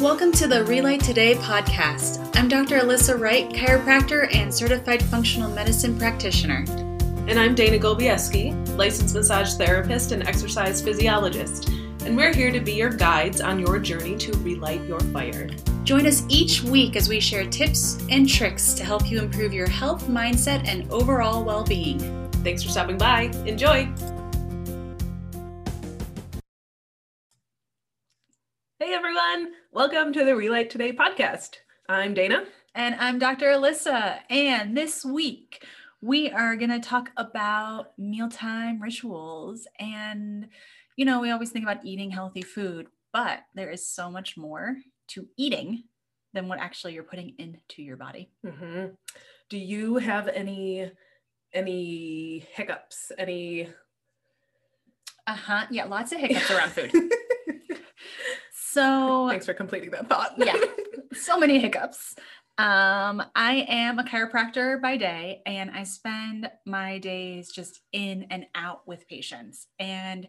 Welcome to the Relight Today podcast. I'm Dr. Alyssa Wright, chiropractor and certified functional medicine practitioner. And I'm Dana Golbieski, licensed massage therapist and exercise physiologist. And we're here to be your guides on your journey to relight your fire. Join us each week as we share tips and tricks to help you improve your health, mindset, and overall well being. Thanks for stopping by. Enjoy! Welcome to the Relight Today podcast. I'm Dana. And I'm Dr. Alyssa. And this week, we are going to talk about mealtime rituals. And, you know, we always think about eating healthy food, but there is so much more to eating than what actually you're putting into your body. Mm-hmm. Do you have any any hiccups? Any? Uh huh. Yeah, lots of hiccups around food. So thanks for completing that thought. yeah, so many hiccups. Um, I am a chiropractor by day, and I spend my days just in and out with patients. And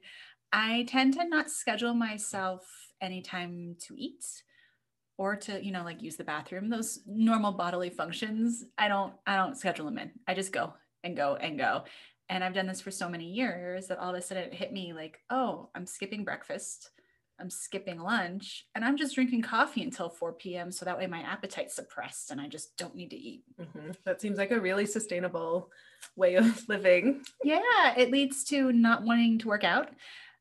I tend to not schedule myself any time to eat or to you know like use the bathroom those normal bodily functions i don't i don't schedule them in i just go and go and go and i've done this for so many years that all of a sudden it hit me like oh i'm skipping breakfast I'm skipping lunch and I'm just drinking coffee until 4 p.m. So that way my appetite's suppressed and I just don't need to eat. Mm-hmm. That seems like a really sustainable way of living. Yeah, it leads to not wanting to work out,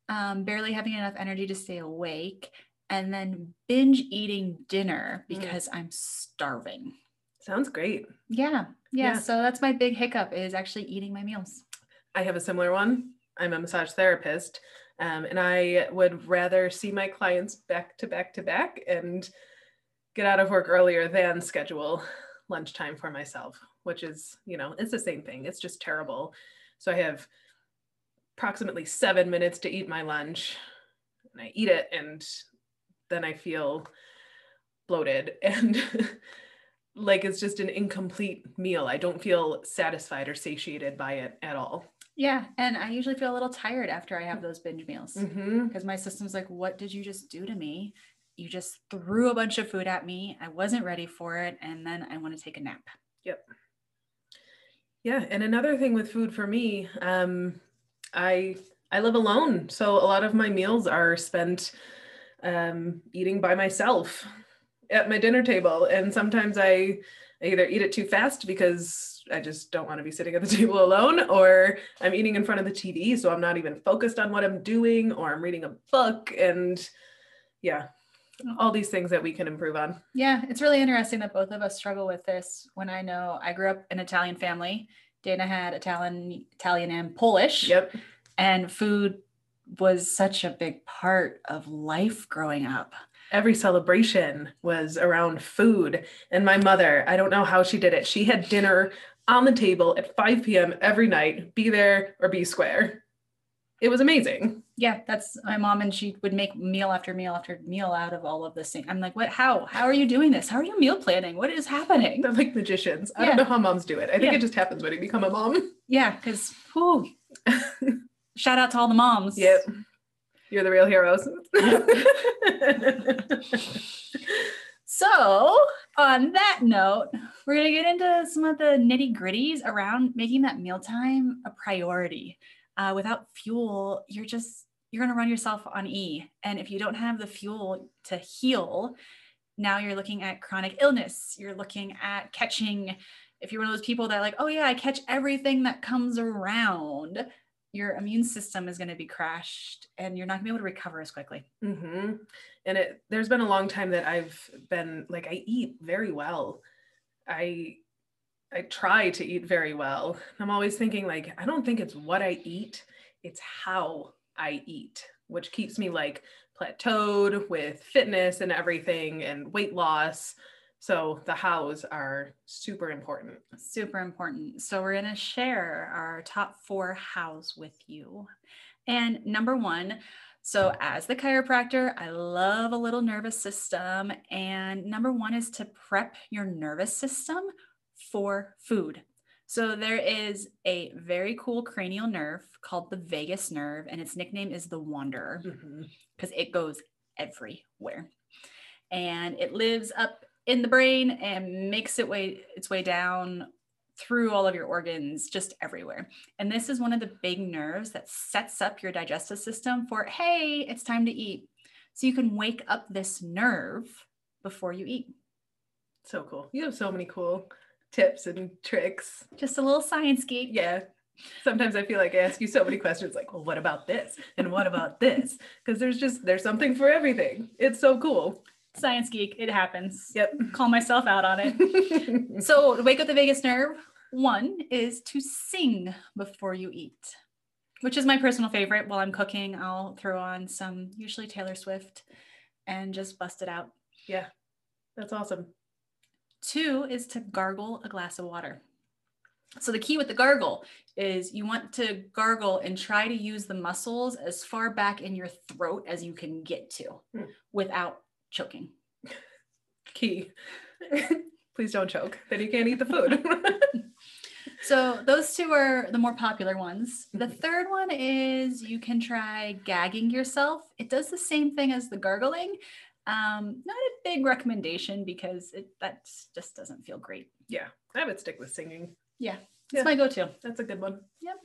um, barely having enough energy to stay awake, and then binge eating dinner mm. because mm. I'm starving. Sounds great. Yeah, yeah. Yeah. So that's my big hiccup is actually eating my meals. I have a similar one. I'm a massage therapist. Um, and I would rather see my clients back to back to back and get out of work earlier than schedule lunchtime for myself, which is, you know, it's the same thing. It's just terrible. So I have approximately seven minutes to eat my lunch and I eat it and then I feel bloated and like it's just an incomplete meal. I don't feel satisfied or satiated by it at all. Yeah. And I usually feel a little tired after I have those binge meals because mm-hmm. my system's like, what did you just do to me? You just threw a bunch of food at me. I wasn't ready for it. And then I want to take a nap. Yep. Yeah. And another thing with food for me, um, I I live alone. So a lot of my meals are spent um, eating by myself at my dinner table. And sometimes I, I either eat it too fast because I just don't want to be sitting at the table alone, or I'm eating in front of the TV, so I'm not even focused on what I'm doing, or I'm reading a book. And yeah, all these things that we can improve on. Yeah, it's really interesting that both of us struggle with this. When I know I grew up in an Italian family, Dana had Italian, Italian and Polish. Yep. And food was such a big part of life growing up every celebration was around food. And my mother, I don't know how she did it. She had dinner on the table at 5 p.m. every night, be there or be square. It was amazing. Yeah, that's my mom, and she would make meal after meal after meal out of all of this thing. I'm like, what? How? How are you doing this? How are you meal planning? What is happening? They're like magicians. I yeah. don't know how moms do it. I think yeah. it just happens when you become a mom. Yeah, because shout out to all the moms. Yep. You're the real heroes. So, on that note, we're going to get into some of the nitty gritties around making that mealtime a priority. Uh, without fuel, you're just, you're going to run yourself on E. And if you don't have the fuel to heal, now you're looking at chronic illness. You're looking at catching, if you're one of those people that like, oh yeah, I catch everything that comes around your immune system is going to be crashed and you're not going to be able to recover as quickly. Mm-hmm. And it, there's been a long time that I've been like, I eat very well. I, I try to eat very well. I'm always thinking like, I don't think it's what I eat, it's how I eat, which keeps me like plateaued with fitness and everything and weight loss. So the hows are super important. Super important. So we're going to share our top four hows with you. And number one, so as the chiropractor, I love a little nervous system. And number one is to prep your nervous system for food. So there is a very cool cranial nerve called the vagus nerve, and its nickname is the wanderer because mm-hmm. it goes everywhere. and it lives up in the brain and makes it way its way down through all of your organs just everywhere and this is one of the big nerves that sets up your digestive system for hey it's time to eat so you can wake up this nerve before you eat So cool. You have so many cool tips and tricks. just a little science geek Yeah. Sometimes I feel like I ask you so many questions like, well, what about this? And what about this? Because there's just there's something for everything. It's so cool. Science geek it happens Yep. call myself out on it so to wake up the vagus nerve one is to sing before you eat which is my personal favorite while i'm cooking i'll throw on some usually taylor swift and just bust it out yeah. That's awesome. two is to gargle a glass of water so the key with the gargle is you want to gargle and try to use the muscles as far back in your throat as you can get to Hmm. without choking Key. Please don't choke. Then you can't eat the food. So those two are the more popular ones. The third one is you can try gagging yourself. It does the same thing as the gargling. Um, not a big recommendation because it that just doesn't feel great. yeah. I would stick with singing. Yeah, it's Yeah. my go-to. That's a good one. Yep.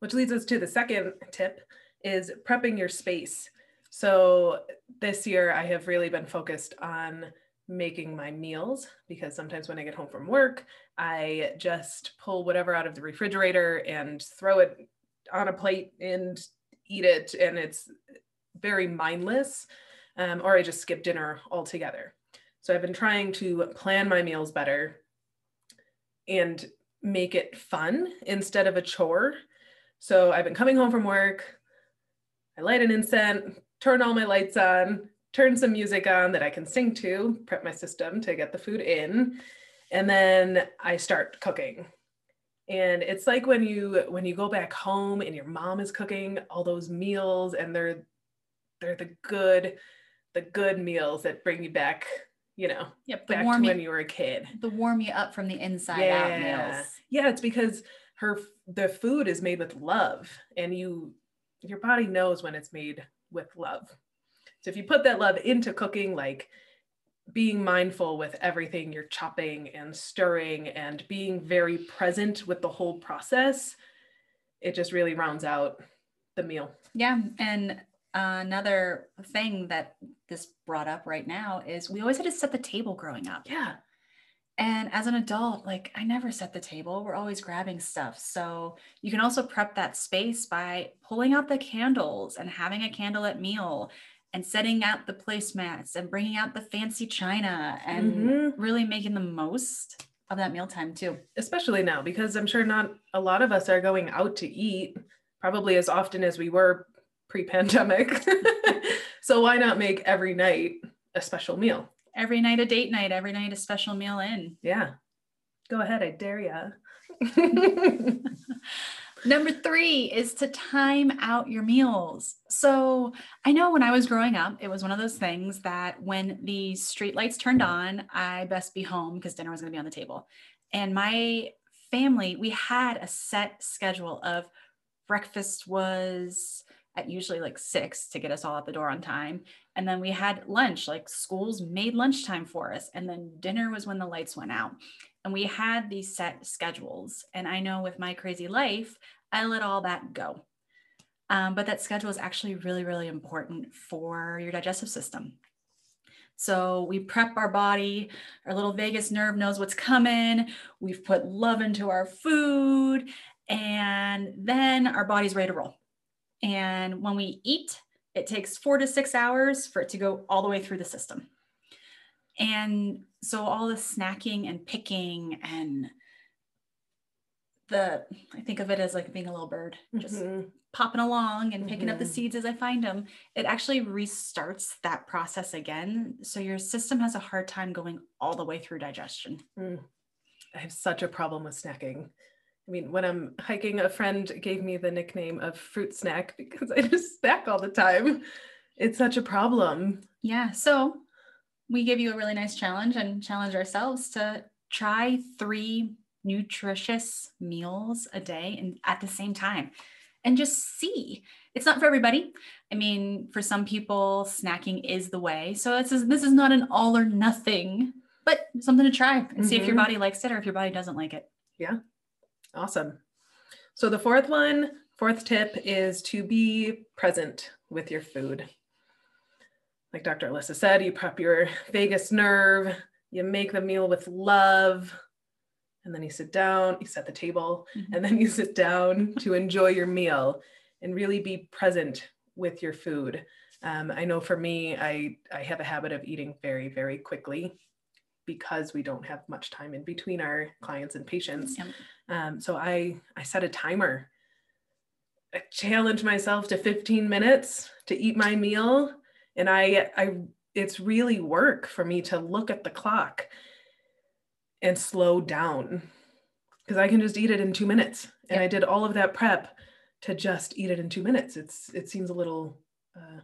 Which leads us to the second tip is prepping your space. So this year I have really been focused on making my meals because sometimes when I get home from work, I just pull whatever out of the refrigerator and throw it on a plate and eat it and it's very mindless um, or I just skip dinner altogether. So I've been trying to plan my meals better and make it fun instead of a chore. So I've been coming home from work. I light an incense, turn all my lights on, turn some music on that I can sing to, prep my system to get the food in, and then I start cooking. And it's like when you when you go back home and your mom is cooking all those meals and they're they're the good the good meals that bring you back, you know, Yep, back to when you, were a kid. the warm you up from the inside out Yeah. meals. Yeah, it's because her the food is made with love and you your body knows when it's made with love. So if you put that love into cooking like being mindful with everything you're chopping and stirring and being very present with the whole process, it just really rounds out the meal. Yeah, and another thing that this brought up right now is we always had to set the table growing up. Yeah. And as an adult, like I never set the table. We're always grabbing stuff. So you can also prep that space by pulling out the candles and having a candlelit meal and setting out the placemats and bringing out the fancy china and Mhm. really making the most of that mealtime too. especially now because I'm sure not a lot of us are going out to eat probably as often as we were pre-pandemic. so why not make every night a special meal? Every night a date night, every night a special meal in. Yeah. Go ahead, I dare you. Number three is to time out your meals. So I know when I was growing up, it was one of those things that when the street lights turned on, I best be home because dinner was going to be on the table. And my family, we had a set schedule of breakfast was at usually like six to get us all out the door on time. And then we had lunch, like schools made lunchtime for us. And then dinner was when the lights went out. And we had these set schedules. And I know with my crazy life, I let all that go. Um, but that schedule is actually really, really important for your digestive system. So we prep our body, our little vagus nerve knows what's coming. We've put love into our food, and then our body's ready to roll. And when we eat, it takes four to six hours for it to go all the way through the system. And so all the snacking and picking and the I think of it as like being a little bird, just Mhm. popping along and picking up the Mhm. seeds as I find them. It actually restarts that process again. So your system has a hard time going all the way through digestion. Mm. I have such a problem with snacking. I mean, when I'm hiking, a friend gave me the nickname of fruit snack because I just snack all the time. It's such a problem. Yeah. So we give you a really nice challenge and challenge ourselves to try three nutritious meals a day and at the same time and just see it's not for everybody. I mean, for some people, snacking is the way. So this is this is not an all or nothing, but something to try and mm-hmm. see if your mm-hmm. body likes it or if your body doesn't like it. Yeah. Awesome. So the fourth one, fourth tip is to be present with your food. Like Dr. Alyssa said, you prep your vagus nerve, you make the meal with love, and then you sit down, you set the table, mm-hmm. and then you sit down to enjoy your meal and really be present with your food. Um, I know for me, I, I have a habit of eating very, very quickly because we don't have much time in between our clients and patients. Yep. Um, so I, I set a timer. I challenge myself to 15 minutes to eat my meal. And I, I, it's really work for me to look at the clock and slow down because I can just eat it in two minutes. And yep. I did all of that prep to just eat it in two minutes. It's it seems a little uh,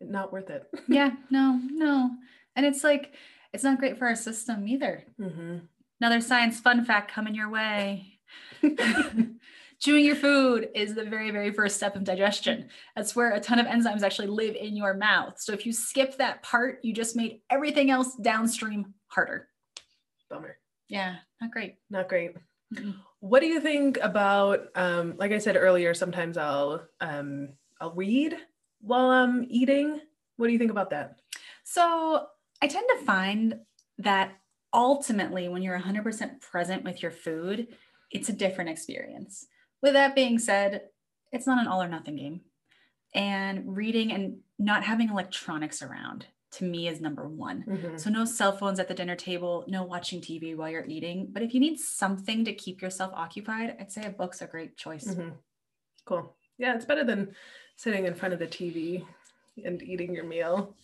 not worth it. yeah, no, no, and it's like it's not great for our system either. Mm-hmm. Another science fun fact coming your way. Chewing your food is the very, very first step of digestion. That's where a ton of enzymes actually live in your mouth. So if you skip that part, you just made everything else downstream harder. Bummer. Yeah, not great. Not great. Mm-hmm. What do you think about? Um, like I said earlier, sometimes I'll um, I'll read while I'm eating. What do you think about that? So I tend to find that ultimately, when you're 100% present with your food, it's a different experience. With that being said, it's not an all or nothing game. And reading and not having electronics around to me is number one. Mm-hmm. So no cell phones at the dinner table, no watching TV while you're eating. But if you need something to keep yourself occupied, I'd say a book's a great choice. Mm-hmm. Cool. Yeah, it's better than sitting in front of the TV and eating your meal.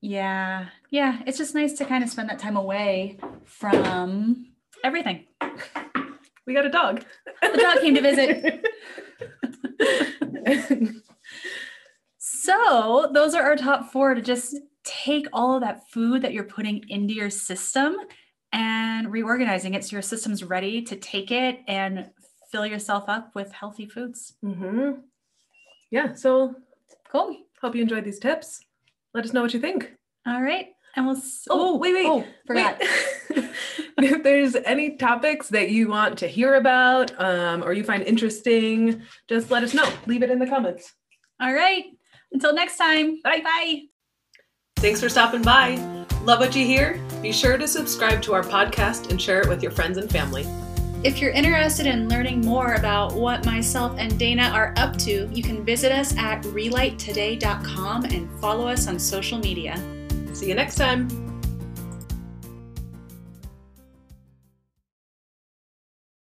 Yeah. Yeah. It's just nice to kind of spend that time away from everything. We got a dog. The dog came to visit. so, those are our top four to just take all of that food that you're putting into your system and reorganizing it so your system's ready to take it and fill yourself up with healthy foods. Mm-hmm. Yeah. So cool. Hope you enjoyed these tips. Let us know what you think. All right. And we'll. S- oh, oh, wait, wait. Oh, forgot. Wait. if there's any topics that you want to hear about um, or you find interesting, just let us know. Leave it in the comments. All right. Until next time. Bye. Bye. Thanks for stopping by. Love what you hear? Be sure to subscribe to our podcast and share it with your friends and family. If you're interested in learning more about what myself and Dana are up to, you can visit us at relighttoday.com and follow us on social media. See you next time.